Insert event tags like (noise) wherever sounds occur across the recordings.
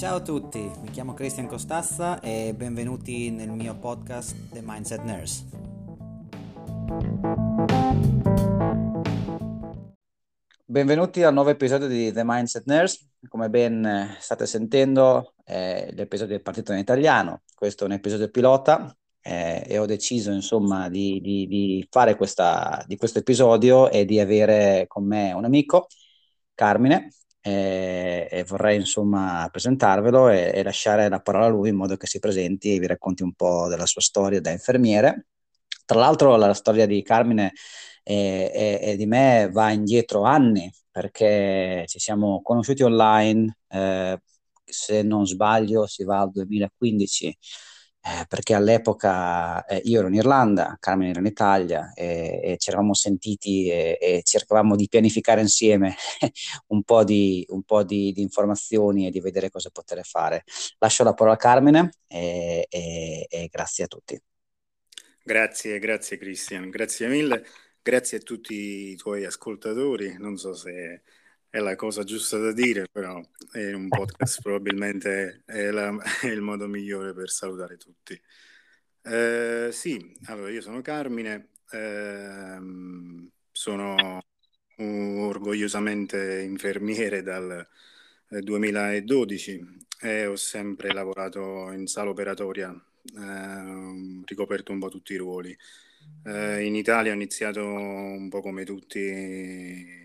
Ciao a tutti, mi chiamo Cristian Costassa e benvenuti nel mio podcast The Mindset Nurse. Benvenuti al nuovo episodio di The Mindset Nurse. Come ben eh, state sentendo, eh, l'episodio è partito in italiano. Questo è un episodio pilota eh, e ho deciso insomma di, di, di fare questa, di questo episodio e di avere con me un amico, Carmine, e, e vorrei insomma presentarvelo e, e, lasciare la parola a lui in modo che si presenti e vi racconti un po' della sua storia da infermiere. Tra l'altro la storia di Carmine e, e di me va indietro anni perché ci siamo conosciuti online, eh, se non sbaglio si va al 2015 eh, perché all'epoca eh, io ero in Irlanda, Carmen era in Italia e, e ci eravamo sentiti e, e, cercavamo di pianificare insieme (laughs) un po', di, un po di, di, informazioni e di vedere cosa poter fare. Lascio la parola a Carmine e, e grazie a tutti. Grazie, grazie Cristian, grazie mille, grazie a tutti i tuoi ascoltatori, non so se è la cosa giusta da dire, però in un podcast (laughs) probabilmente è, la, è, il modo migliore per salutare tutti. Eh, sì, allora io sono Carmine, ehm, sono orgogliosamente infermiere dal 2012 e ho sempre lavorato in sala operatoria, eh, ricoperto un po' tutti i ruoli. Eh, in Italia ho iniziato un po' come tutti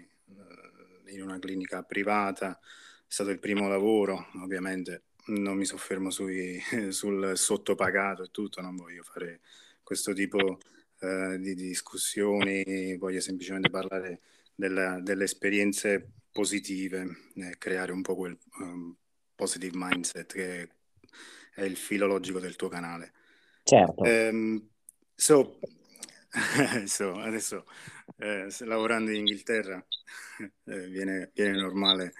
in una clinica privata, è stato il primo lavoro, ovviamente non mi soffermo sui, (laughs) sul sottopagato e tutto, non voglio fare questo tipo eh, di discussioni, voglio semplicemente parlare della, delle esperienze positive e creare un po' quel um, positive mindset che è il filo logico del tuo canale. Certo. Um, so, (laughs) so, adesso eh, lavorando in Inghilterra (laughs) eh, viene, viene, normale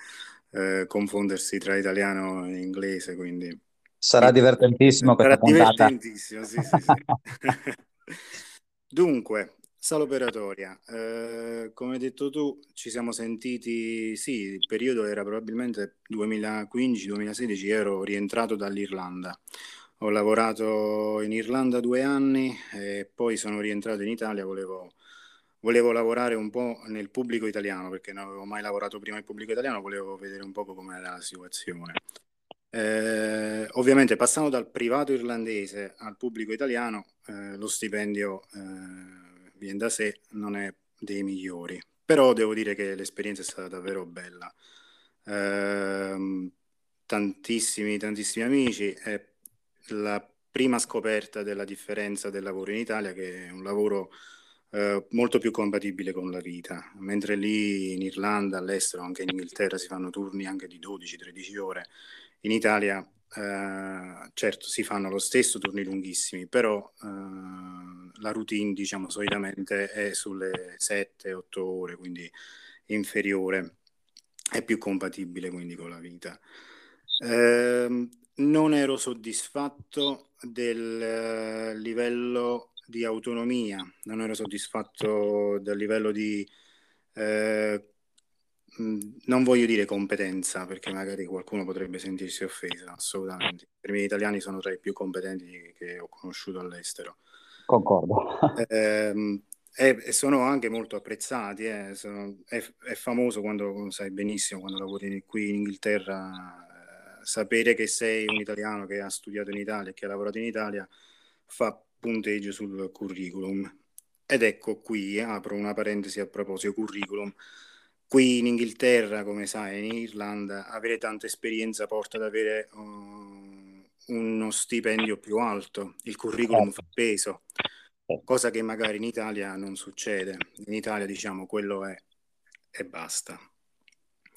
eh, confondersi tra italiano e inglese, quindi... Sarà divertentissimo questa Sarà puntata. divertentissimo, sì, sì, sì. (laughs) Dunque, sala operatoria. Eh, come hai detto tu, ci siamo sentiti, sì, il periodo era probabilmente 2015-2016, ero rientrato dall'Irlanda. Ho lavorato in Irlanda due anni e poi sono rientrato in Italia, volevo, volevo lavorare un po' nel pubblico italiano perché non avevo mai lavorato prima nel pubblico italiano, volevo vedere un po' come era la situazione. Eh, ovviamente passando dal privato irlandese al pubblico italiano, eh, lo stipendio eh, viene da sé, non è dei migliori, però devo dire che l'esperienza è stata davvero bella. Ehm, tantissimi, tantissimi amici e la prima scoperta della differenza del lavoro in Italia, che è un lavoro eh, molto più compatibile con la vita, mentre lì in Irlanda, all'estero, anche in Inghilterra si fanno turni anche di 12-13 ore, in Italia eh, certo si fanno lo stesso turni lunghissimi, però eh, la routine diciamo solitamente è sulle 7-8 ore, quindi inferiore, è più compatibile quindi con la vita. Eh, non ero soddisfatto del eh, livello di autonomia, non ero soddisfatto del livello di, eh, non voglio dire competenza, perché magari qualcuno potrebbe sentirsi offeso, assolutamente. Per me gli italiani sono tra i più competenti che ho conosciuto all'estero. Concordo. Eh, e, sono anche molto apprezzati, eh. sono, è, è, famoso quando, sai benissimo, quando lavori qui in Inghilterra sapere che sei un italiano che ha studiato in Italia e che ha lavorato in Italia fa punteggio sul curriculum. Ed ecco qui, apro una parentesi a proposito curriculum. Qui in Inghilterra, come sai, in Irlanda, avere tanta esperienza porta ad avere uh, uno stipendio più alto. Il curriculum fa peso, cosa che magari in Italia non succede. In Italia, diciamo, quello è e basta.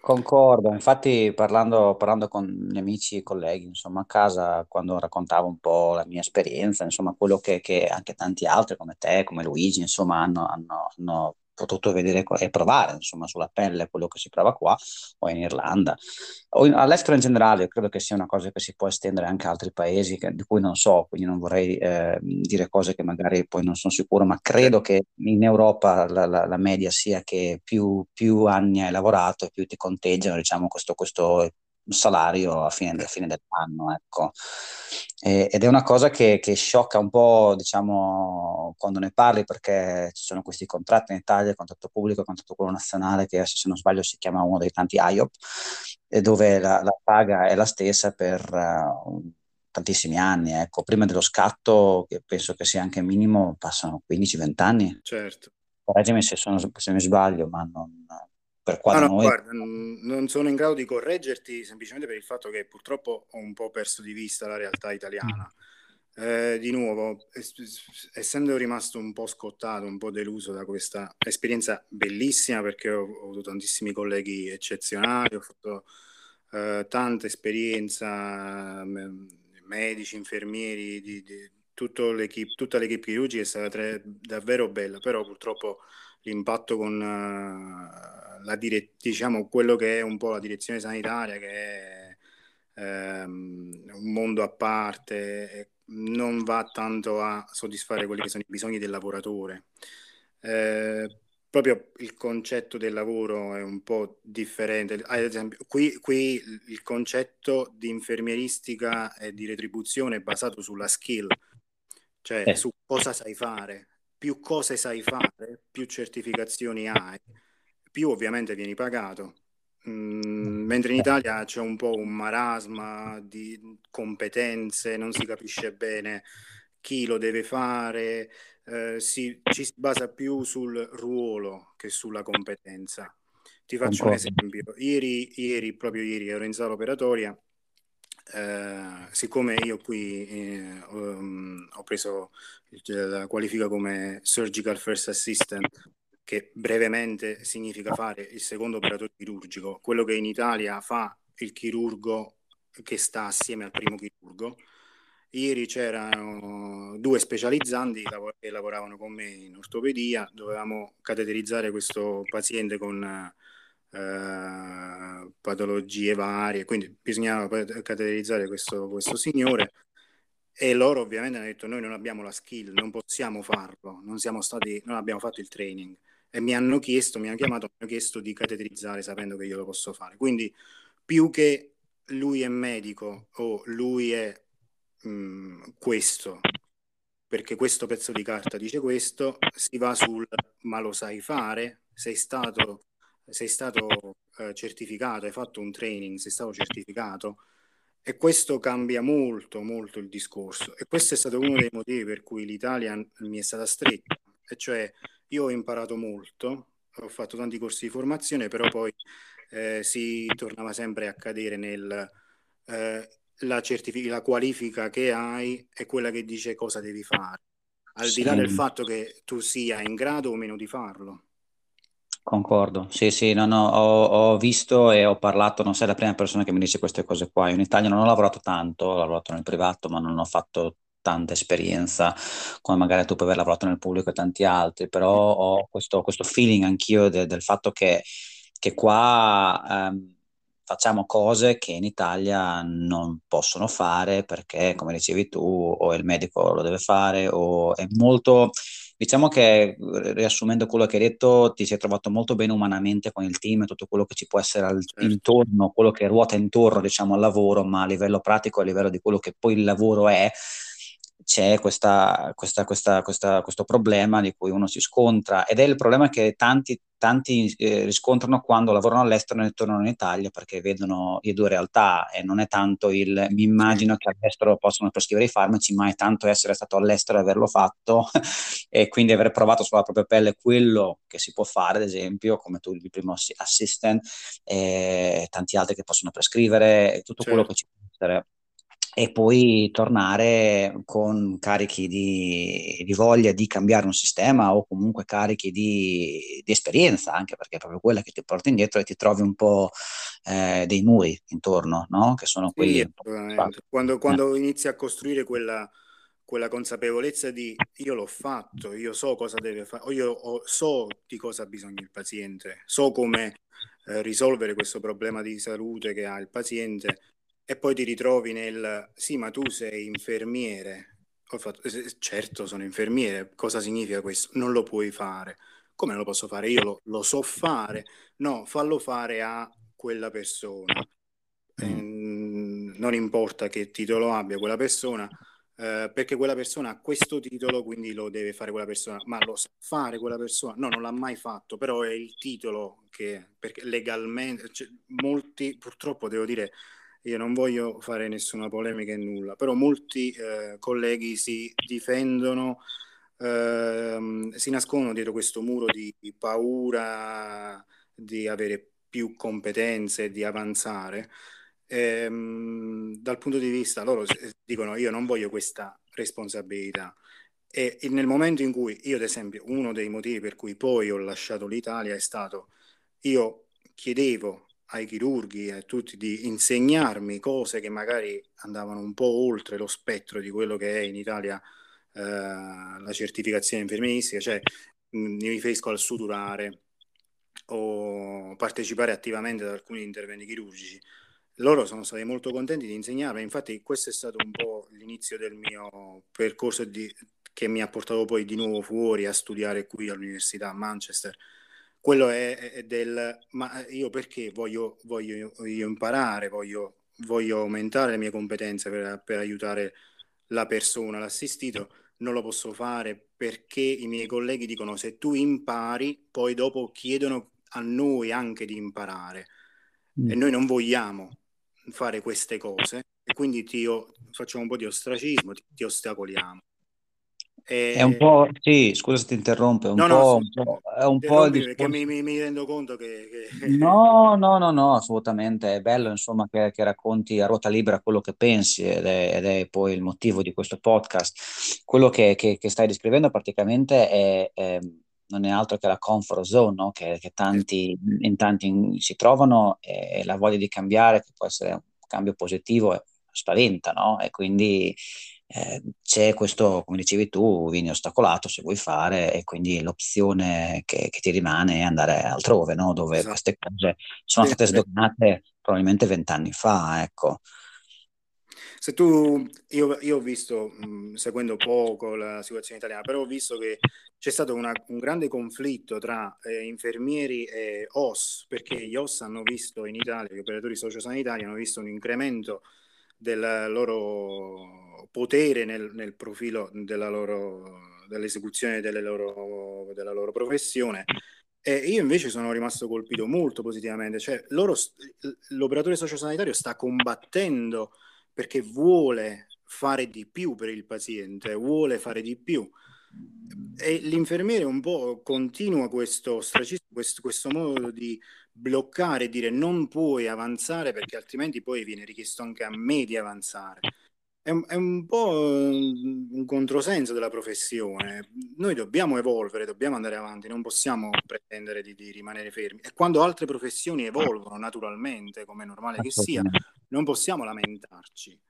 Concordo, infatti parlando, parlando con gli amici e colleghi, insomma, a casa, quando raccontavo un po' la mia esperienza, insomma, quello che, che anche tanti altri come te, come Luigi, insomma, hanno, hanno, hanno potuto vedere e provare insomma sulla pelle quello che si prova qua o in Irlanda. O in, all'estero in generale io credo che sia una cosa che si può estendere anche a altri paesi che, di cui non so quindi non vorrei eh, dire cose che magari poi non sono sicuro ma credo che in Europa la, la, la media sia che più, più, anni hai lavorato più ti conteggiano diciamo questo, questo salario a fine, a fine dell'anno, ecco. E, ed è una cosa che, che, sciocca un po', diciamo, quando ne parli, perché ci sono questi contratti in Italia, contratto pubblico, contratto quello nazionale, che adesso se non sbaglio si chiama uno dei tanti IOP, dove la, la paga è la stessa per uh, tantissimi anni, ecco. Prima dello scatto, che penso che sia anche minimo, passano 15-20 anni. Certo. Correggimi se, sono, se mi sbaglio, ma non, per qua no, no. Guarda, non sono in grado di correggerti semplicemente per il fatto che purtroppo ho un po' perso di vista la realtà italiana. Eh, di nuovo, essendo rimasto un po' scottato, un po' deluso da questa esperienza bellissima, perché ho, ho avuto tantissimi colleghi eccezionali, ho fatto eh, tanta esperienza, medici, infermieri, di, di tutta l'equipe, tutta l'equipe chirurgica è stata tre, davvero bella, però purtroppo l'impatto con uh, la dire- diciamo quello che è un po' la direzione sanitaria, che è um, un mondo a parte, non va tanto a soddisfare quelli che sono i bisogni del lavoratore. Eh, proprio il concetto del lavoro è un po' differente. Ad esempio, qui, qui il concetto di infermieristica e di retribuzione è basato sulla skill, cioè eh. su cosa sai fare. Più cose sai fare, più certificazioni hai, più ovviamente vieni pagato. Mm, mentre in Italia c'è un po' un marasma di competenze, non si capisce bene chi lo deve fare, eh, si, ci si basa più sul ruolo che sulla competenza. Ti faccio un esempio. Ieri, ieri, proprio ieri, ero in sala operatoria. Eh, siccome io qui eh, um, ho preso la qualifica come Surgical First Assistant, che brevemente significa fare il secondo operatore chirurgico, quello che in Italia fa il chirurgo che sta assieme al primo chirurgo, Ieri c'erano due specializzanti che lavoravano con me in ortopedia, dovevamo cateterizzare questo paziente con eh, patologie varie, quindi bisognava cateterizzare questo, questo signore e loro ovviamente hanno detto noi non abbiamo la skill, non possiamo farlo, non, siamo stati, non abbiamo fatto il training e mi hanno chiesto, mi hanno chiamato, mi hanno chiesto di cateterizzare sapendo che io lo posso fare. Quindi più che lui è medico o lui è mh, questo, perché questo pezzo di carta dice questo, si va sul ma lo sai fare, sei stato, sei stato eh, certificato, hai fatto un training, sei stato certificato e questo cambia molto, molto il discorso e questo è stato uno dei motivi per cui l'Italia mi è stata stretta, e cioè io ho imparato molto, ho fatto tanti corsi di formazione, però poi eh, si tornava sempre a cadere nel... Eh, la, certific- la qualifica che hai è quella che dice cosa devi fare, al sì. di là del fatto che tu sia in grado o meno di farlo. Concordo, sì, sì, no, no, ho, ho, visto e ho parlato, non sei la prima persona che mi dice queste cose qua. Io in Italia non ho lavorato tanto, ho lavorato nel privato, ma non ho fatto tanta esperienza come magari tu puoi aver lavorato nel pubblico e tanti altri, però ho questo, questo feeling anch'io de, del fatto che, che qua... Um, facciamo cose che in Italia non possono fare perché, come dicevi tu, o il medico lo deve fare o è molto... Diciamo che riassumendo quello che hai detto, ti sei trovato molto bene umanamente con il team e tutto quello che ci può essere al, certo. intorno, quello che ruota intorno diciamo, al lavoro, ma a livello pratico, a livello di quello che poi il lavoro è, c'è questa, questa, questa, questo problema di cui uno si scontra ed è il problema che tanti, tanti eh, riscontrano quando lavorano all'estero e tornano in Italia perché vedono le due realtà e non è tanto il mi immagino che all'estero possono prescrivere i farmaci, ma è tanto essere stato all'estero e averlo fatto (laughs) e quindi aver provato sulla propria pelle quello che si può fare, ad esempio, come tu il primo assistant e tanti altri che possono prescrivere, tutto certo. quello che ci può essere e poi tornare con carichi di, di, voglia di cambiare un sistema o comunque carichi di, di, esperienza, anche perché è proprio quella che ti porta indietro e ti trovi un po' eh, dei muri intorno, no? che sono quelli... Sì, quando, quando eh. inizi a costruire quella, quella, consapevolezza di io l'ho fatto, io so cosa deve fare, io ho, so di cosa ha bisogno il paziente, so come eh, risolvere questo problema di salute che ha il paziente e poi ti ritrovi nel sì, ma tu sei infermiere. Ho fatto, certo, sono infermiere. Cosa significa questo? Non lo puoi fare. Come non lo posso fare? Io lo, lo so fare. No, fallo fare a quella persona. Mm. non importa che titolo abbia quella persona, eh, perché quella persona ha questo titolo, quindi lo deve fare quella persona, ma lo sa fare quella persona? No, non l'ha mai fatto, però è il titolo che, perché legalmente, cioè, molti, purtroppo devo dire, io non voglio fare nessuna polemica e nulla, però molti eh, colleghi si difendono, eh, si nascondono dietro questo muro di, di paura di avere più competenze, di avanzare ehm, dal punto di vista, loro dicono io non voglio questa responsabilità. E, e nel momento in cui io, ad esempio, uno dei motivi per cui poi ho lasciato l'Italia è stato io chiedevo ai chirurghi a tutti di insegnarmi cose che magari andavano un po' oltre lo spettro di quello che è in Italia eh, la certificazione infermieristica, cioè mh, mi riferisco al suturare o partecipare attivamente ad alcuni interventi chirurgici loro sono stati molto contenti di insegnarmi, infatti questo è stato un po' l'inizio del mio percorso di, che mi ha portato poi di nuovo fuori a studiare qui all'università a Manchester. Quello è, è del, ma io perché voglio, voglio, voglio imparare, voglio, voglio, aumentare le mie competenze per, per aiutare la persona, l'assistito, non lo posso fare perché i miei colleghi dicono se tu impari, poi dopo chiedono a noi anche di imparare e mm. noi non vogliamo fare queste cose e quindi ti, facciamo un po' di ostracismo, ti, ti ostacoliamo. E... È un po', sì, scusa se ti interrompo, è un no, po', no, po', è un po' discorso... mi, mi, mi, rendo conto che, che... (laughs) No, no, no, no, assolutamente, è bello insomma che, che racconti a ruota libera quello che pensi ed è, ed è, poi il motivo di questo podcast. Quello che, che, che stai descrivendo praticamente è, è non è altro che la comfort zone, no? che, che, tanti, in tanti si trovano e la voglia di cambiare, che può essere un cambio positivo, spaventa, no? E quindi eh, c'è questo, come dicevi tu, vieni ostacolato se vuoi fare e quindi l'opzione che, che ti rimane è andare altrove, no? Dove esatto. queste cose sono state sdoganate probabilmente vent'anni fa, ecco. Se tu, io, io ho visto, mh, seguendo poco la situazione italiana, però ho visto che c'è stato una, un grande conflitto tra eh, infermieri e OS, perché gli OS hanno visto in Italia, gli operatori sociosanitari hanno visto un incremento del loro potere nel, nel profilo della loro, dell'esecuzione delle loro, della loro professione. E io invece sono rimasto colpito molto positivamente, cioè loro, l'operatore sociosanitario sta combattendo perché vuole fare di più per il paziente, vuole fare di più e l'infermiere un po' continua questo questo, questo modo di bloccare dire non puoi avanzare perché altrimenti poi viene richiesto anche a me di avanzare. È un, è un po' un controsenso della professione. Noi dobbiamo evolvere, dobbiamo andare avanti, non possiamo pretendere di, di rimanere fermi. E quando altre professioni evolvono naturalmente, come è normale che sia, non possiamo lamentarci.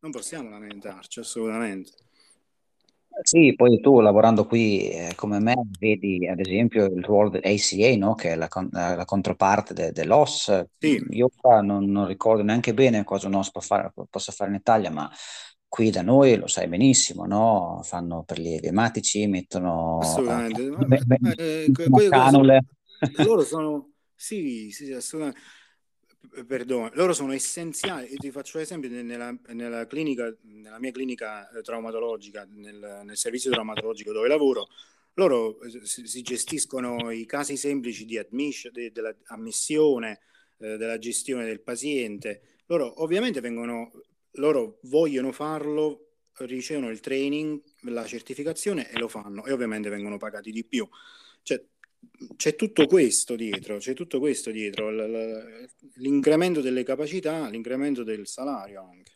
Non possiamo lamentarci assolutamente. Sì, poi tu lavorando qui eh, come me vedi ad esempio il ruolo dell'ACA, no? che è la, con- la controparte de- dell'OS. Sì. Io non, non ricordo neanche bene cosa un OS può fare, possa fare in Italia, ma qui da noi lo sai benissimo, no? fanno prelievi ematici, mettono Assolutamente. (laughs) eh, eh, canule. Loro sono, sì, sì, assolutamente Perdono, loro sono essenziali. Io ti faccio l'esempio nella, nella, clinica, nella mia clinica eh, traumatologica, nel, nel, servizio traumatologico dove lavoro, loro eh, si, si gestiscono i casi semplici di admission, de, dell'ammissione, eh, della gestione del paziente. Loro ovviamente vengono, loro vogliono farlo, ricevono il training, la certificazione e lo fanno e ovviamente vengono pagati di più. Cioè, c'è tutto questo dietro, c'è tutto questo dietro, l'incremento delle capacità, l'incremento del salario anche.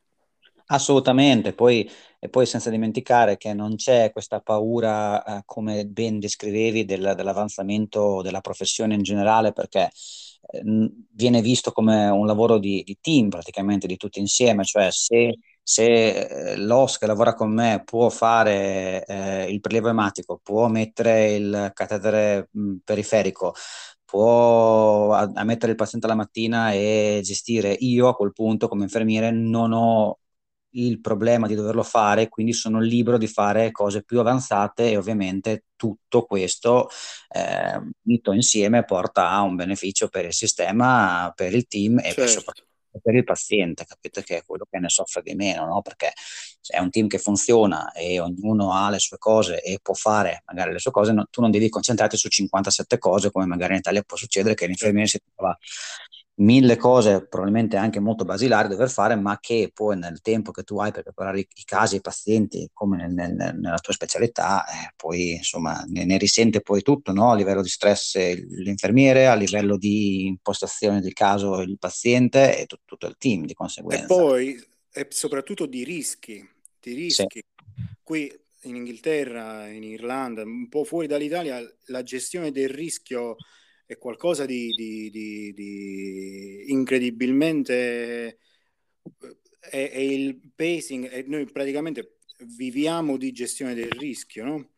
Assolutamente, poi, e poi senza dimenticare che non c'è questa paura, eh, come ben descrivevi, del, dell'avanzamento della professione in generale, perché eh, viene visto come un lavoro di, di, team praticamente, di tutti insieme, cioè se se eh, l'OS che lavora con me può fare eh, il prelievo ematico, può mettere il catetere mh, periferico, può ammettere il paziente la mattina e gestire, io a quel punto come infermiere non ho il problema di doverlo fare, quindi sono libero di fare cose più avanzate e ovviamente tutto questo eh, unito insieme porta a un beneficio per il sistema, per il team e certo. soprattutto per il paziente, capite che è quello che ne soffre di meno, no? Perché è un team che funziona e ognuno ha le sue cose e può fare magari le sue cose, no, tu non devi concentrarti su 57 cose come magari in Italia può succedere che l'infermiere si trova mille cose probabilmente anche molto basilari da dover fare, ma che poi nel tempo che tu hai per preparare i, i casi, i pazienti, come nel, nel, nella tua specialità, eh, poi insomma ne, ne, risente poi tutto, no? a livello di stress l'infermiere, a livello di impostazione del caso il paziente e tutto, tutto il team di conseguenza. E poi e soprattutto di rischi, di rischi. Sì. Qui in Inghilterra, in Irlanda, un po' fuori dall'Italia, la gestione del rischio è qualcosa di, di, di, di incredibilmente... È, è, il pacing, e noi praticamente viviamo di gestione del rischio, no?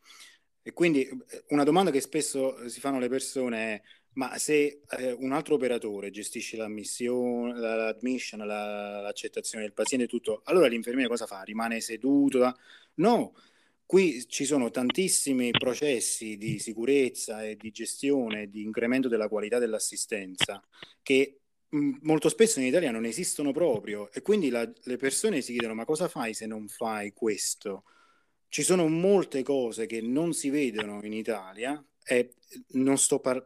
E quindi una domanda che spesso si fanno le persone è ma se eh, un altro operatore gestisce l'ammissione, l'admission, la, l'accettazione del paziente e tutto, allora l'infermiere cosa fa? Rimane seduto? No, Qui ci sono tantissimi processi di sicurezza e di gestione, di incremento della qualità dell'assistenza che mh, molto spesso in Italia non esistono proprio e quindi la, le persone si chiedono ma cosa fai se non fai questo? Ci sono molte cose che non si vedono in Italia e non sto par-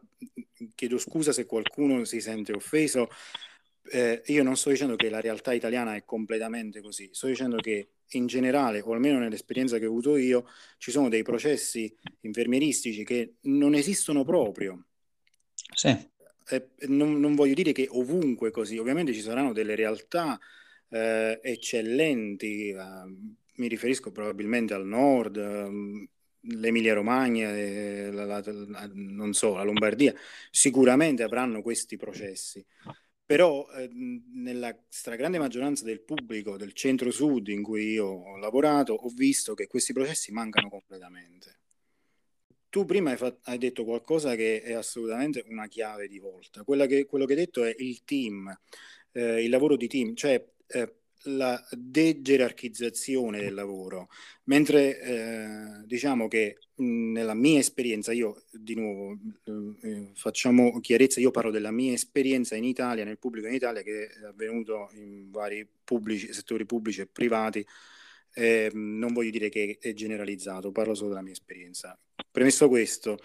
chiedo scusa se qualcuno si sente offeso, eh, io non sto dicendo che la realtà italiana è completamente così, sto dicendo che in generale, o almeno nell'esperienza che ho avuto io, ci sono dei processi infermieristici che non esistono proprio. Sì. Eh, non, non, voglio dire che ovunque così, ovviamente ci saranno delle realtà eh, eccellenti, eh, mi riferisco probabilmente al nord, ehm, l'Emilia Romagna, la, la, la, non so, la Lombardia, sicuramente avranno questi processi però eh, nella stragrande maggioranza del pubblico del centro-sud in cui io ho lavorato ho visto che questi processi mancano completamente. Tu prima hai, fatto, hai detto qualcosa che è assolutamente una chiave di volta. Che, quello che hai detto è il team, eh, il lavoro di team, cioè eh, la degerarchizzazione del lavoro, mentre eh, diciamo che mh, nella mia esperienza, io di nuovo eh, facciamo chiarezza, io parlo della mia esperienza in Italia, nel pubblico in Italia, che è avvenuto in vari pubblici, settori pubblici e privati, eh, non voglio dire che è generalizzato, parlo solo della mia esperienza. Premesso questo,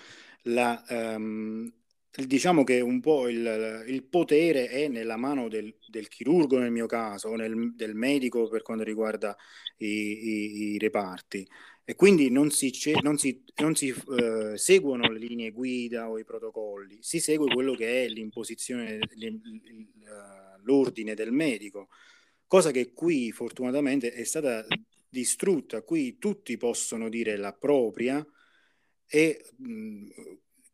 la, um, diciamo che un po' il, il, potere è nella mano del, del, chirurgo nel mio caso, o nel, del medico per quanto riguarda i, i, i reparti. E quindi non si, non si, non si uh, seguono le linee guida o i protocolli, si segue quello che è l'imposizione, l'ordine del medico, cosa che qui fortunatamente è stata distrutta. Qui tutti possono dire la propria e mh,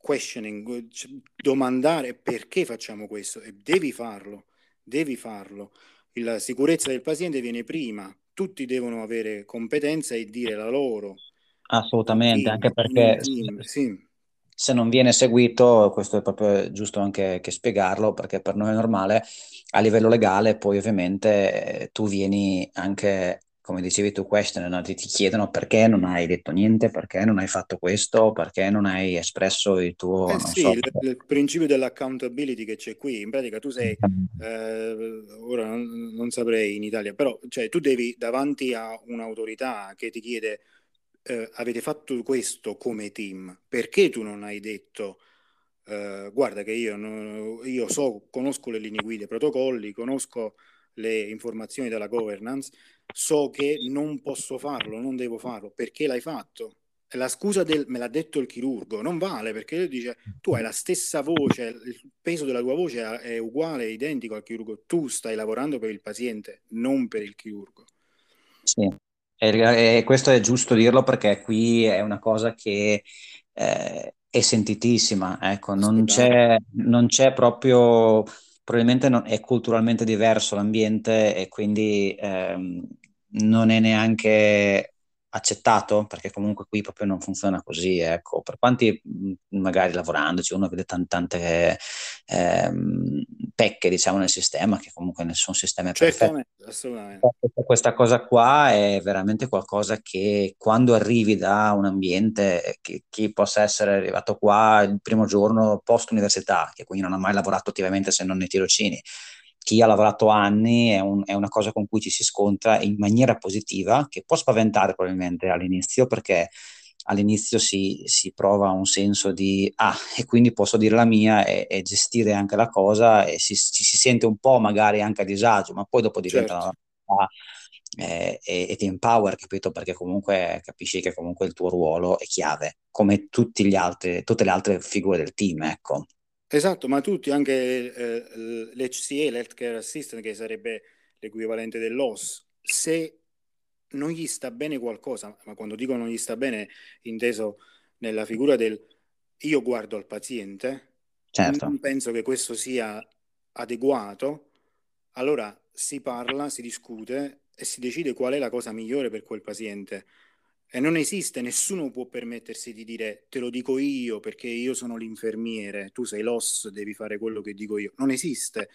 questioning, domandare perché facciamo questo e devi farlo, devi farlo. La sicurezza del paziente viene prima, tutti devono avere competenza e dire la loro. Assolutamente, team, anche perché team, sì. se non viene seguito, questo è proprio giusto anche che spiegarlo, perché per noi è normale, a livello legale poi ovviamente eh, tu vieni anche come dicevi tu, question, no? ti, ti, chiedono perché non hai detto niente, perché non hai fatto questo, perché non hai espresso il tuo... Eh sì, so, il, il, principio dell'accountability che c'è qui, in pratica tu sei, eh, ora non, non, saprei in Italia, però cioè, tu devi davanti a un'autorità che ti chiede eh, avete fatto questo come team, perché tu non hai detto... Uh, guarda che io, no, io so, conosco le linee guida, i protocolli, conosco le informazioni della governance, so che non posso farlo, non devo farlo, perché l'hai fatto? La scusa del me l'ha detto il chirurgo non vale perché lui dice tu hai la stessa voce, il peso della tua voce è uguale, è identico al chirurgo, tu stai lavorando per il paziente, non per il chirurgo. Sì, e, e questo è giusto dirlo perché qui è una cosa che eh, è sentitissima, ecco, non c'è, non c'è proprio probabilmente non, è culturalmente diverso l'ambiente e quindi ehm, non è neanche accettato? Perché comunque qui proprio non funziona così ecco. Per quanti magari lavorandoci uno vede tante, tante ehm, pecche diciamo nel sistema che comunque nessun sistema è perfetto. assolutamente. questa cosa qua è veramente qualcosa che quando arrivi da un ambiente che, chi possa essere arrivato qua il primo giorno post università che quindi non ha mai lavorato attivamente se non nei tirocini chi ha lavorato anni è, un, è, una cosa con cui ci si scontra in maniera positiva, che può spaventare probabilmente all'inizio, perché all'inizio si, si prova un senso di ah, e quindi posso dire la mia e, e gestire anche la cosa e si, ci si sente un po' magari anche a disagio, ma poi dopo diventa certo. una eh, e, e, ti empower, capito? Perché comunque capisci che comunque il tuo ruolo è chiave, come tutti gli altri, tutte le altre figure del team, ecco. Esatto, ma tutti, anche eh, l'HCA, l'Healthcare Assistant, che sarebbe l'equivalente dell'OS, se non gli sta bene qualcosa, ma quando dico non gli sta bene, inteso nella figura del io guardo al paziente, certo. non penso che questo sia adeguato, allora si parla, si discute e si decide qual è la cosa migliore per quel paziente. E non esiste, nessuno può permettersi di dire te lo dico io perché io sono l'infermiere, tu sei l'OS, devi fare quello che dico io. Non esiste.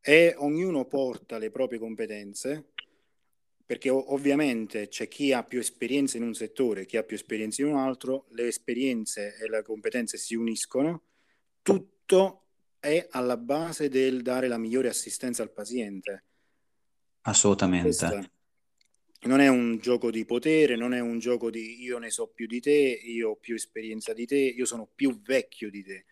E ognuno porta le proprie competenze perché ovviamente c'è chi ha più esperienza in un settore, chi ha più esperienza in un altro, le esperienze e le competenze si uniscono, tutto è alla base del dare la migliore assistenza al paziente. Assolutamente. Questa non è un gioco di potere, non è un gioco di io ne so più di te, io ho più esperienza di te, io sono più vecchio di te.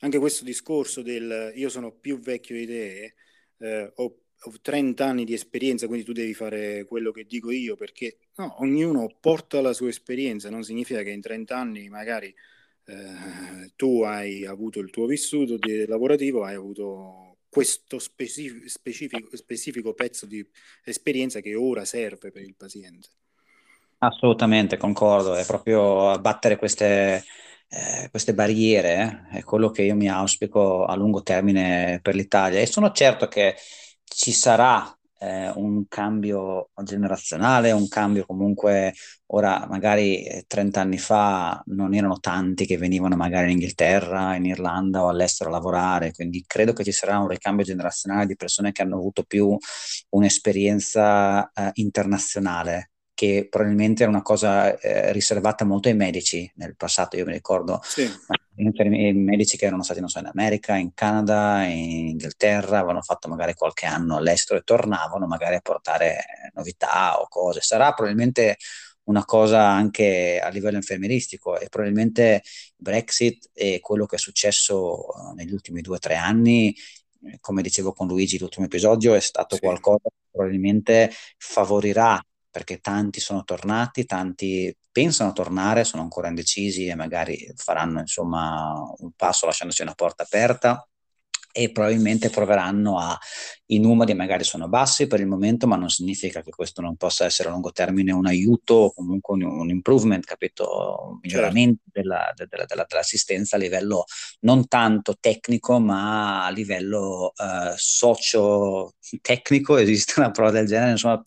Anche questo discorso del io sono più vecchio di te, eh, ho ho 30 anni di esperienza, quindi tu devi fare quello che dico io, perché no, ognuno porta la sua esperienza, non significa che in 30 anni magari eh, tu hai avuto il tuo vissuto lavorativo, hai avuto questo specifico, specifico, specifico pezzo di esperienza che ora serve per il paziente. Assolutamente, concordo, è proprio abbattere queste, eh, queste barriere, eh, è quello che io mi auspico a lungo termine per l'Italia e sono certo che ci sarà eh, un cambio generazionale, un cambio comunque, ora magari 30 eh, anni fa non erano tanti che venivano magari in Inghilterra, in Irlanda o all'estero a lavorare, quindi credo che ci sarà un ricambio generazionale di persone che hanno avuto più un'esperienza eh, internazionale che probabilmente era una cosa eh, riservata molto ai medici nel passato, io mi ricordo sì. I medici che erano stati non so, in America, in Canada, in Inghilterra, avevano fatto magari qualche anno all'estero e tornavano magari a portare novità o cose. Sarà probabilmente una cosa anche a livello infermieristico e probabilmente Brexit e quello che è successo eh, negli ultimi due o tre anni come dicevo con Luigi l'ultimo episodio, è stato sì. qualcosa che probabilmente favorirà perché tanti sono tornati, tanti pensano a tornare, sono ancora indecisi e magari faranno insomma un passo lasciandosi una porta aperta e probabilmente proveranno a i numeri magari sono bassi per il momento, ma non significa che questo non possa essere a lungo termine un aiuto o comunque un, un improvement, capito? Un miglioramento certo. della, della, della, dell'assistenza a livello non tanto tecnico, ma a livello uh, socio-tecnico, (laughs) esiste una parola del genere, insomma,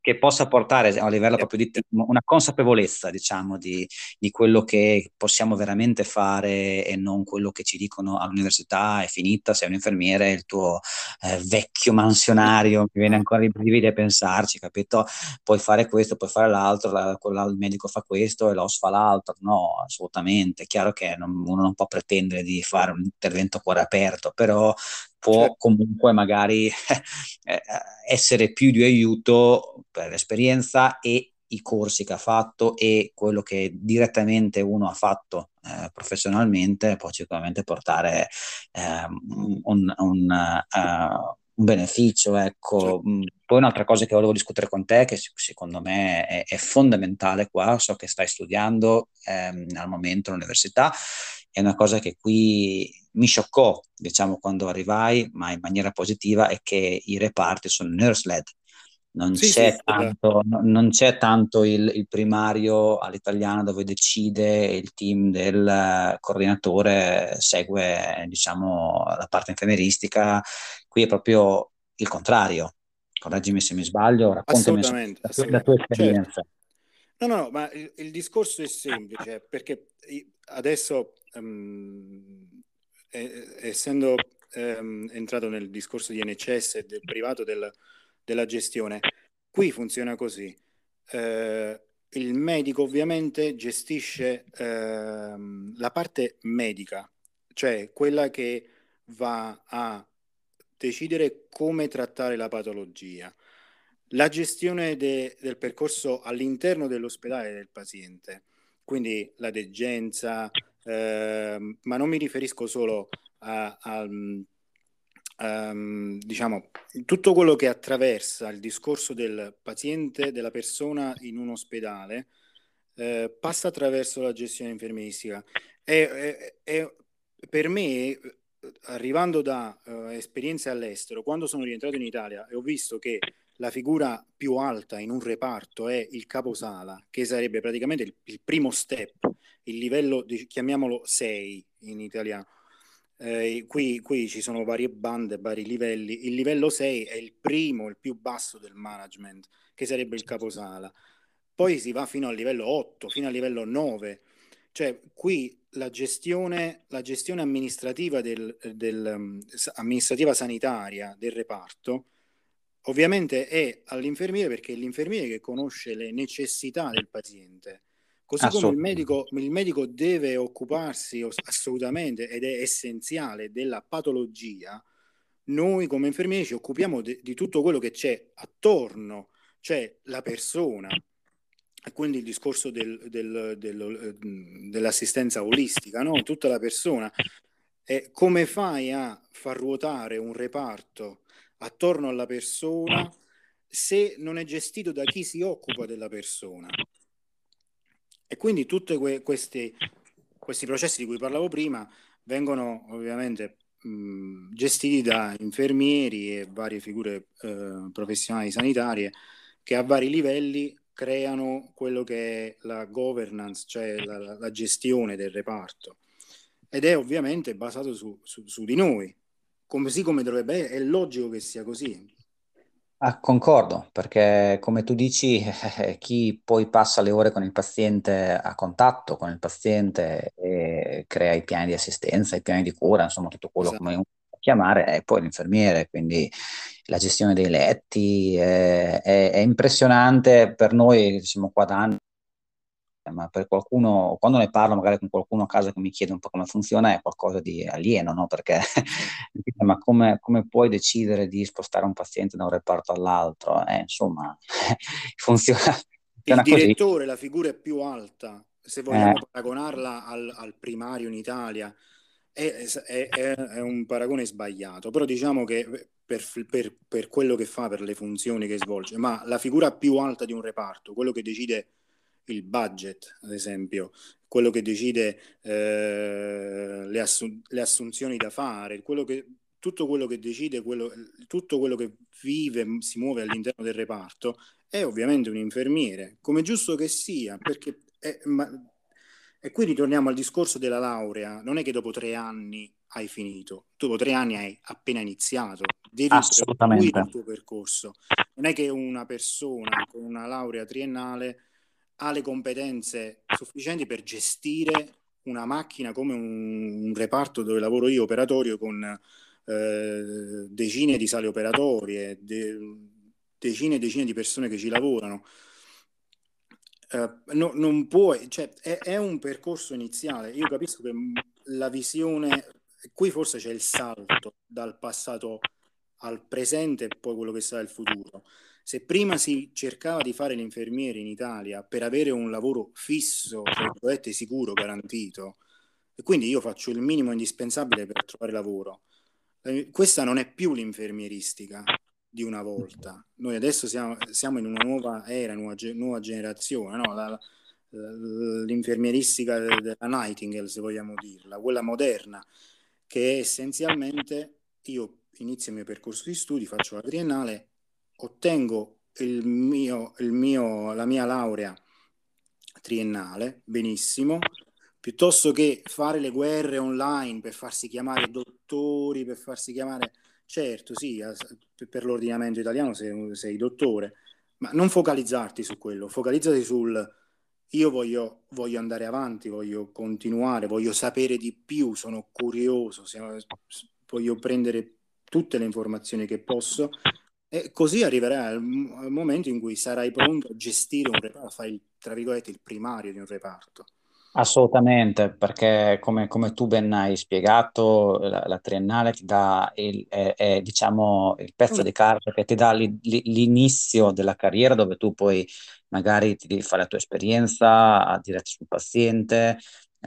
che possa portare a livello proprio di una consapevolezza, diciamo, di, di quello che possiamo veramente fare e non quello che ci dicono all'università è finita, sei un infermiere, il tuo eh, vecchio mansionario, mi viene ancora i brividi a pensarci, capito? Puoi fare questo, puoi fare l'altro, la, il medico fa questo e l'OS fa l'altro. No, assolutamente. È chiaro che non, uno non può pretendere di fare un intervento a cuore aperto, però può certo. comunque magari (laughs) eh, essere più di aiuto per l'esperienza e i corsi che ha fatto e quello che direttamente uno ha fatto eh, professionalmente può sicuramente portare eh, un, un, uh, un beneficio, ecco. Mm, poi un'altra cosa che volevo discutere con te, che secondo me è, è fondamentale qua, so che stai studiando ehm, al momento all'università, è una cosa che qui mi scioccò, diciamo, quando arrivai, ma in maniera positiva, è che i reparti sono nurse-led, non, sì, c'è, sì, tanto, no, non c'è tanto il, il, primario all'italiano dove decide il team del coordinatore segue diciamo la parte infermieristica qui è proprio il contrario correggimi se mi sbaglio raccontami assolutamente, assolutamente. la tua esperienza certo. no no no ma il, il, discorso è semplice perché adesso um, essendo um, entrato nel discorso di NCS e del privato del della gestione. Qui funziona così. Eh, il medico ovviamente gestisce eh, la parte medica, cioè quella che va a decidere come trattare la patologia, la gestione de, del percorso all'interno dell'ospedale del paziente, quindi la degenza, eh, ma non mi riferisco solo a, a um, diciamo, tutto quello che attraversa il discorso del paziente, della persona in un ospedale, eh, passa attraverso la gestione infermieristica. E, e, e per me, arrivando da uh, esperienze all'estero, quando sono rientrato in Italia e ho visto che la figura più alta in un reparto è il caposala, che sarebbe praticamente il, il primo step, il livello, di, chiamiamolo 6 in italiano, eh, qui, qui, ci sono varie bande, vari livelli. Il livello 6 è il primo, il più basso del management, che sarebbe il caposala. Poi si va fino al livello 8, fino al livello 9. Cioè, qui la gestione, la gestione amministrativa, del, del, um, amministrativa sanitaria del reparto ovviamente è all'infermiere perché è l'infermiere che conosce le necessità del paziente Così come il medico, il medico deve occuparsi assolutamente ed è essenziale della patologia, noi come infermieri ci occupiamo de, di tutto quello che c'è attorno, cioè la persona, e quindi il discorso del, del, del, dell'assistenza olistica, no? tutta la persona. E come fai a far ruotare un reparto attorno alla persona se non è gestito da chi si occupa della persona? E quindi tutti que- questi, questi processi di cui parlavo prima vengono ovviamente mh, gestiti da infermieri e varie figure eh, professionali sanitarie che a vari livelli creano quello che è la governance, cioè la, la gestione del reparto. Ed è ovviamente basato su, su, su di noi, così come dovrebbe è logico che sia così. Ah, concordo, perché come tu dici, (laughs) eh, chi poi passa le ore con il paziente a contatto con il paziente e crea i piani di assistenza, i piani di cura, insomma tutto quello esatto. come uno può chiamare, è poi l'infermiere, quindi la gestione dei letti è, è, è impressionante per noi, siamo qua da anni ma per qualcuno, quando ne parlo magari con qualcuno a casa che mi chiede un po' come funziona, è qualcosa di alieno, no? Perché, (laughs) ma come, come, puoi decidere di spostare un paziente da un reparto all'altro? Eh, insomma, (laughs) funziona. Il direttore, così. la figura più alta, se vogliamo eh. paragonarla al, al, primario in Italia, è, è, è, un paragone sbagliato, però diciamo che per, per, per quello che fa, per le funzioni che svolge, ma la figura più alta di un reparto, quello che decide il budget, ad esempio, quello che decide eh, le, assun- le, assunzioni da fare, quello che, tutto quello che decide, quello, tutto quello che vive, si muove all'interno del reparto, è ovviamente un infermiere, come giusto che sia, perché è, ma, e qui ritorniamo al discorso della laurea, non è che dopo tre anni hai finito, dopo tre anni hai appena iniziato, devi proseguire il tuo percorso. Non è che una persona con una laurea triennale ha le competenze sufficienti per gestire una macchina come un, un reparto dove lavoro io, operatorio, con eh, decine di sale operatorie, de, decine e decine di persone che ci lavorano. Uh, no, non puoi, cioè, è, è, un percorso iniziale. Io capisco che la visione, qui forse c'è il salto dal passato al presente e poi quello che sarà il futuro. Se prima si cercava di fare l'infermiere in Italia per avere un lavoro fisso, sicuro, garantito, e quindi io faccio il minimo indispensabile per trovare lavoro, eh, questa non è più l'infermieristica di una volta. Noi adesso siamo, siamo in una nuova era, nuova, nuova generazione, no? la, l'infermieristica della Nightingale, se vogliamo dirla, quella moderna, che è essenzialmente io inizio il mio percorso di studi, faccio la triennale ottengo il mio, il mio, la mia laurea triennale, benissimo, piuttosto che fare le guerre online per farsi chiamare dottori, per farsi chiamare... Certo, sì, per l'ordinamento italiano sei, sei dottore, ma non focalizzarti su quello, focalizzati sul io voglio, voglio, andare avanti, voglio continuare, voglio sapere di più, sono curioso, voglio prendere tutte le informazioni che posso e così arriverà il momento in cui sarai pronto a gestire un reparto, a fare il, tra virgolette il primario di un reparto. Assolutamente, perché come, come tu ben hai spiegato, la, la triennale ti dà il, è, è, diciamo, il pezzo di carta che ti dà li- li- l'inizio della carriera dove tu poi magari ti devi fare la tua esperienza a diretto sul paziente,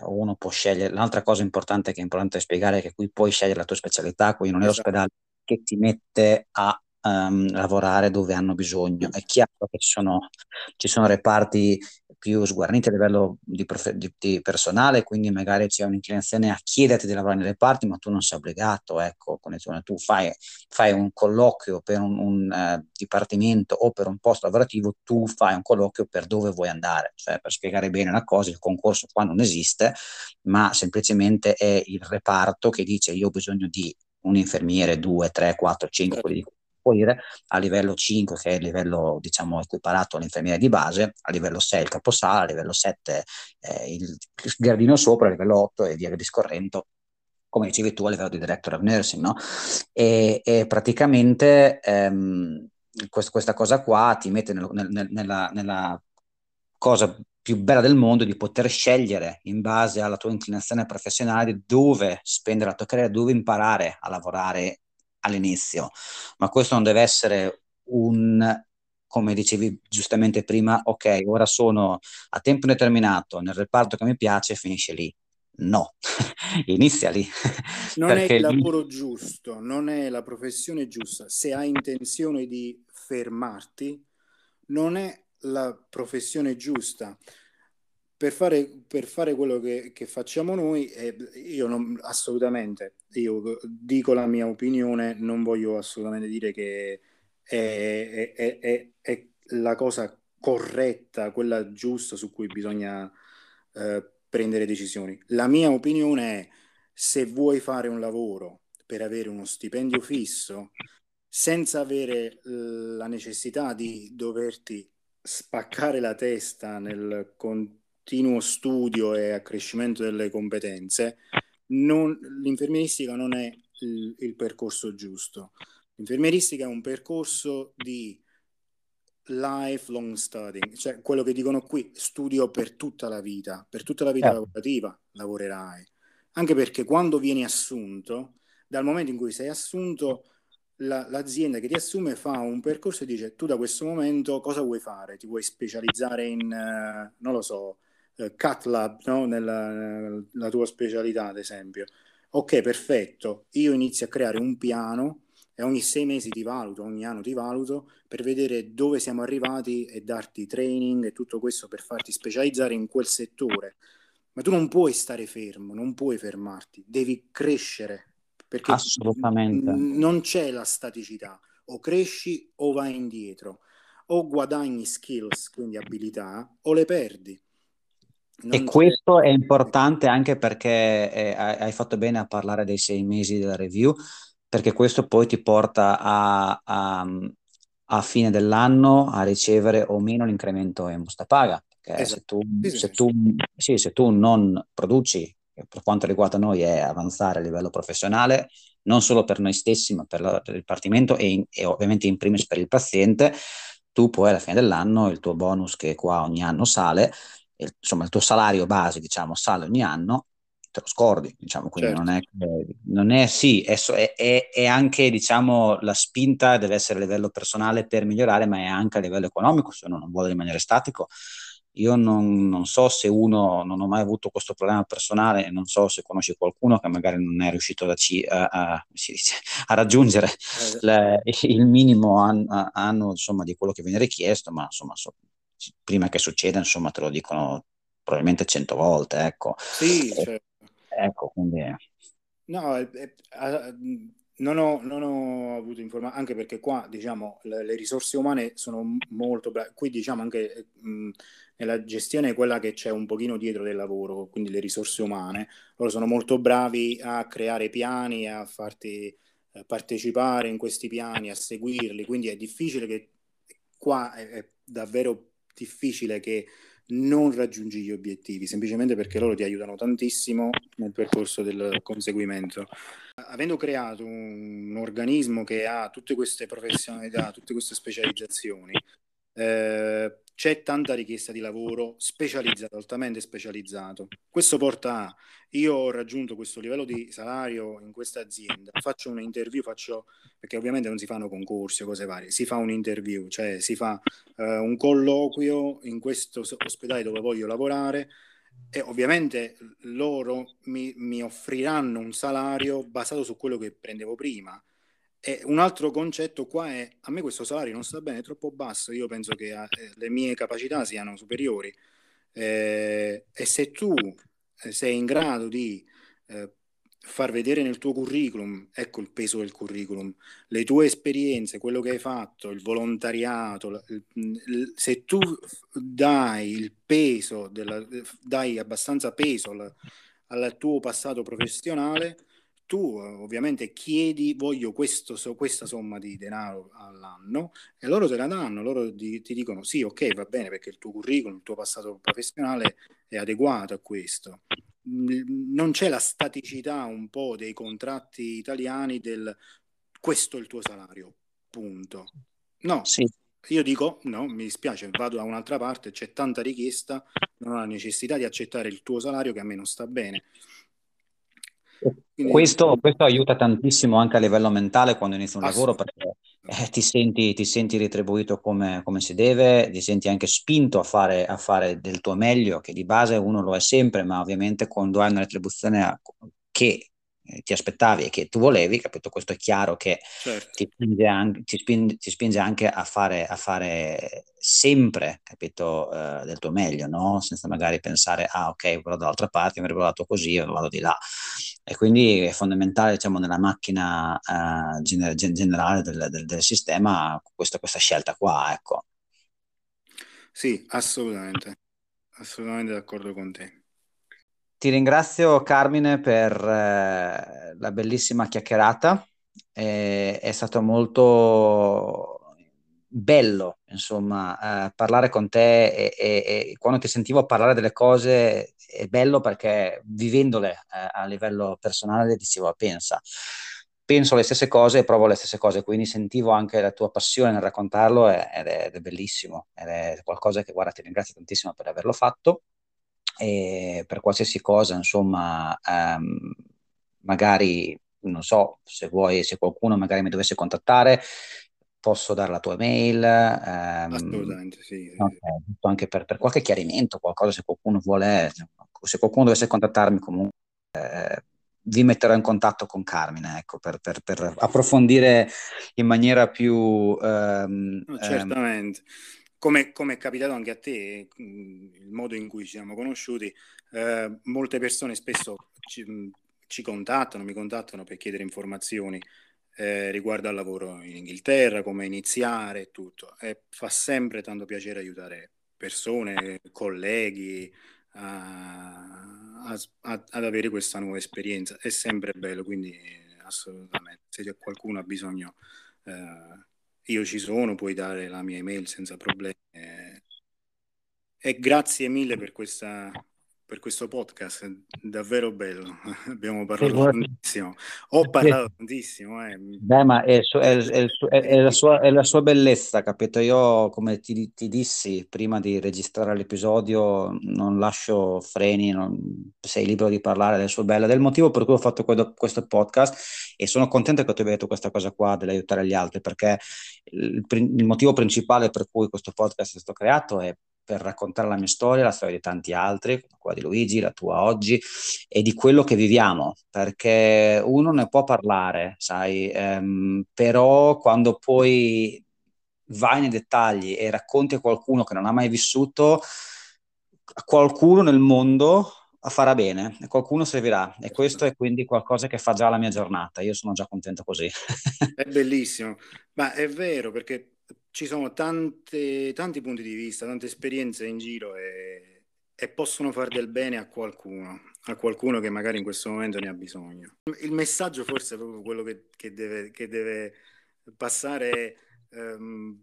uno può scegliere. L'altra cosa importante che è importante spiegare è che qui puoi scegliere la tua specialità, quindi non è Esatto, l'ospedale che ti mette a um, lavorare dove hanno bisogno. È chiaro che ci sono, ci sono reparti più sguarniti a livello di, profe- di, di, personale, quindi magari c'è un'inclinazione a chiederti di lavorare nelle parti, ma tu non sei obbligato, ecco, tu fai, fai un colloquio per un, un uh, dipartimento o per un posto lavorativo, tu fai un colloquio per dove vuoi andare, cioè per spiegare bene la cosa, il concorso qua non esiste, ma semplicemente è il reparto che dice io ho bisogno di un infermiere, due, tre, quattro, cinque, quelli di dire, a livello 5 che è il livello diciamo equiparato all'infermiere di base, a livello 6 il caposala, a livello 7 eh, il gradino sopra, a livello 8 e via discorrendo come dicevi tu a livello di director of nursing, no? E, e praticamente ehm, quest, questa cosa qua ti mette nel, nel, nella, nella cosa più bella del mondo di poter scegliere in base alla tua inclinazione professionale dove spendere la tua carriera, dove imparare a lavorare all'inizio, ma questo non deve essere un, come dicevi giustamente prima, ok, ora sono a tempo indeterminato nel reparto che mi piace, finisce lì. No, (laughs) inizia lì. (laughs) non è il lavoro lì... giusto, non è la professione giusta. Se hai intenzione di fermarti, non è la professione giusta. Per fare, per fare quello che, che facciamo noi, eh, io non, assolutamente, io dico la mia opinione, non voglio assolutamente dire che è, è, è, è la cosa corretta, quella giusta su cui bisogna eh, prendere decisioni. La mia opinione è se vuoi fare un lavoro per avere uno stipendio fisso, senza avere la necessità di doverti spaccare la testa nel continuo studio e accrescimento delle competenze, non, l'infermieristica non è il, il percorso giusto. L'infermieristica è un percorso di lifelong studying, cioè quello che dicono qui, studio per tutta la vita, per tutta la vita eh. lavorativa lavorerai, anche perché quando vieni assunto, dal momento in cui sei assunto, la, l'azienda che ti assume fa un percorso e dice tu da questo momento cosa vuoi fare? Ti vuoi specializzare in, uh, non lo so, uh, cat lab, no? nella, nella tua specialità ad esempio. Ok, perfetto, io inizio a creare un piano e ogni sei mesi ti valuto, ogni anno ti valuto per vedere dove siamo arrivati e darti training e tutto questo per farti specializzare in quel settore. Ma tu non puoi stare fermo, non puoi fermarti, devi crescere perché Assolutamente. non c'è la staticità, o cresci o vai indietro, o guadagni skills, quindi abilità, o le perdi. Non e questo è importante anche perché eh, hai fatto bene a parlare dei sei mesi della review, perché questo poi ti porta a, a, a fine dell'anno a ricevere o meno l'incremento in busta paga. Perché esatto. se, tu, sì, se, tu, sì, se tu non produci per quanto riguarda noi è avanzare a livello professionale, non solo per noi stessi, ma per, la, per il dipartimento e, in, e, ovviamente in primis per il paziente, tu poi alla fine dell'anno il tuo bonus che qua ogni anno sale, il, insomma il tuo salario base diciamo sale ogni anno, te lo scordi, diciamo, quindi certo. non, è, non è sì, è, è, è, anche diciamo la spinta deve essere a livello personale per migliorare, ma è anche a livello economico, se uno non vuole rimanere statico, io non, non, so se uno, non ho mai avuto questo problema personale, non so se conosci qualcuno che magari non è riuscito a, a, a, dice, (laughs) a raggiungere eh. le, il minimo an, anno insomma, di quello che viene richiesto, ma insomma, so, prima che succeda, insomma, te lo dicono probabilmente cento volte, ecco. Sì, eh, certo. Ecco, quindi... No, è, è, non ho, non ho, avuto informazioni, anche perché qua diciamo le, le, risorse umane sono molto brave. Qui diciamo anche mh, nella gestione quella che c'è un pochino dietro del lavoro, quindi le risorse umane, loro sono molto bravi a creare piani, a farti eh, partecipare in questi piani, a seguirli, quindi è difficile che qua è, è davvero difficile che non raggiungi gli obiettivi, semplicemente perché loro ti aiutano tantissimo nel percorso del conseguimento. Avendo creato un, organismo che ha tutte queste professionalità, tutte queste specializzazioni, eh, c'è tanta richiesta di lavoro specializzato, altamente specializzato. Questo porta a, io ho raggiunto questo livello di salario in questa azienda, faccio un interview, faccio, perché ovviamente non si fanno concorsi o cose varie, si fa un interview, cioè si fa uh, un colloquio in questo ospedale dove voglio lavorare e ovviamente loro mi, mi offriranno un salario basato su quello che prendevo prima e un altro concetto qua è, a me questo salario non sta bene, è troppo basso, io penso che eh, le mie capacità siano superiori. Eh, e se tu eh, sei in grado di eh, far vedere nel tuo curriculum, ecco il peso del curriculum, le tue esperienze, quello che hai fatto, il volontariato, il, se tu dai il peso, della, dai abbastanza peso al, al tuo passato professionale, tu ovviamente chiedi voglio questo, questa somma di denaro all'anno e loro te la danno, loro di, ti dicono sì, ok, va bene perché il tuo curriculum, il tuo passato professionale è adeguato a questo. Non c'è la staticità un po' dei contratti italiani del questo è il tuo salario, punto. No, sì. io dico no, mi dispiace, vado da un'altra parte, c'è tanta richiesta, non ho la necessità di accettare il tuo salario che a me non sta bene questo, questo, aiuta tantissimo anche a livello mentale quando inizi un lavoro perché eh, ti, senti, ti, senti, retribuito come, come, si deve, ti senti anche spinto a fare, a fare, del tuo meglio, che di base uno lo è sempre, ma ovviamente quando hai una retribuzione che eh, ti aspettavi e che tu volevi, capito? Questo è chiaro che certo. ti, spinge anche, ti, spinge, ti, spinge anche, a fare, a fare sempre, capito, uh, del tuo meglio, no? Senza magari pensare, ah ok, vado dall'altra parte, mi avrei volato così, vado di là. E quindi è fondamentale, diciamo, nella macchina uh, gener- generale del, del, del sistema questa, questa scelta qua, ecco. Sì, assolutamente, assolutamente d'accordo con te. Ti ringrazio Carmine per eh, la bellissima chiacchierata, eh, è stato molto bello, insomma, eh, parlare con te e, e, e, quando ti sentivo parlare delle cose è bello perché vivendole eh, a livello personale dicevo, pensa, penso le stesse cose e provo le stesse cose, quindi sentivo anche la tua passione nel raccontarlo ed è, ed è bellissimo, ed è qualcosa che, guarda, ti ringrazio tantissimo per averlo fatto. E per qualsiasi cosa, insomma, ehm, magari non so se vuoi, se qualcuno magari mi dovesse contattare, posso dare la tua mail. Ehm, Assolutamente, sì. sì, okay, Anche per, per, qualche chiarimento, qualcosa, se qualcuno vuole, se qualcuno dovesse contattarmi comunque. Eh, vi metterò in contatto con Carmine ecco, per, per, per approfondire in maniera più ehm, no, certamente ehm, come, come, è capitato anche a te, mm, il modo in cui ci siamo conosciuti, eh, molte persone spesso ci, mm, ci, contattano, mi contattano per chiedere informazioni eh, riguardo al lavoro in Inghilterra, come iniziare e tutto. E fa sempre tanto piacere aiutare persone, colleghi a, a, a, ad avere questa nuova esperienza. È sempre bello, quindi assolutamente, se qualcuno ha bisogno... Eh, io ci sono, puoi dare la mia email senza problemi. E grazie mille per questa per questo podcast, davvero bello. (laughs) Abbiamo parlato tantissimo. Ho parlato tantissimo. Eh. Beh, ma è, è, è, la sua, è, la sua, bellezza, capito? Io, come ti, ti, dissi prima di registrare l'episodio, non lascio freni, non, sei libero di parlare del suo bello, del motivo per cui ho fatto questo, questo podcast e sono contento che tu abbia detto questa cosa qua dell'aiutare gli altri, perché il, il motivo principale per cui questo podcast è stato creato è per raccontare la mia storia, la storia di tanti altri, quella di Luigi, la tua oggi, e di quello che viviamo, perché uno ne può parlare, sai, ehm, però quando poi vai nei dettagli e racconti a qualcuno che non ha mai vissuto, qualcuno nel mondo farà bene e qualcuno servirà e questo è quindi qualcosa che fa già la mia giornata io sono già contento così. È bellissimo. Ma è vero perché ci sono tante, tanti punti di vista, tante esperienze in giro e, e, possono fare del bene a qualcuno, a qualcuno che magari in questo momento ne ha bisogno. Il messaggio forse è proprio quello che, che, deve, che deve, passare, um,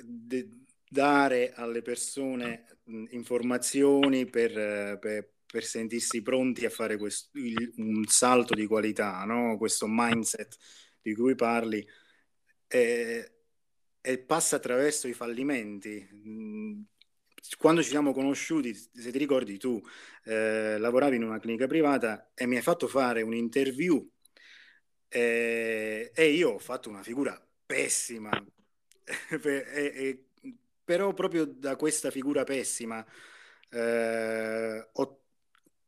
de, dare alle persone informazioni per, per, per, sentirsi pronti a fare questo, il, un salto di qualità, no? questo mindset di cui parli. Eh, e passa attraverso i fallimenti. Mm, quando ci siamo conosciuti, se ti ricordi tu, eh, lavoravi in una clinica privata e mi hai fatto fare un'interview eh, e io ho fatto una figura pessima. (laughs) e, e, però proprio da questa figura pessima eh, ho,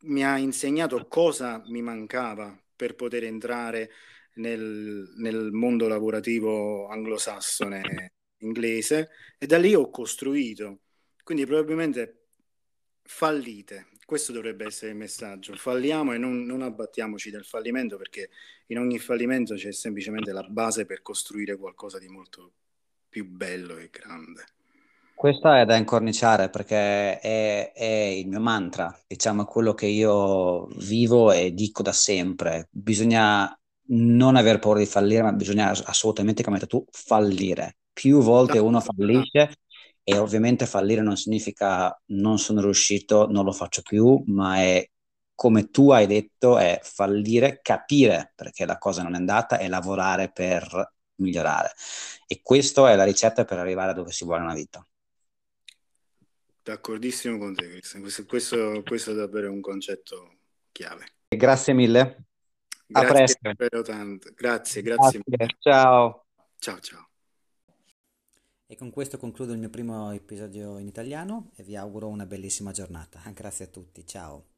mi ha insegnato cosa mi mancava per poter entrare nel, nel mondo lavorativo anglosassone inglese e da lì ho costruito. Quindi probabilmente fallite. Questo dovrebbe essere il messaggio. Falliamo e non, non, abbattiamoci del fallimento perché in ogni fallimento c'è semplicemente la base per costruire qualcosa di molto più bello e grande. Questa è da incorniciare perché è, è il mio mantra, diciamo, quello che io vivo e dico da sempre. Bisogna non aver paura di fallire, ma bisogna assolutamente, come hai detto tu, fallire. Più volte uno fallisce e ovviamente fallire non significa non sono riuscito, non lo faccio più, ma è come tu hai detto, è fallire, capire perché la cosa non è andata e lavorare per migliorare. E questa è la ricetta per arrivare a dove si vuole una vita. D'accordissimo con te, Cristian. Questo, questo, questo è davvero un concetto chiave. Grazie mille. Grazie a presto. Davvero tanto. Grazie, grazie. grazie. Ciao. Ciao, ciao. E con questo concludo il mio primo episodio in italiano e vi auguro una bellissima giornata. (laughs) Grazie a tutti, ciao.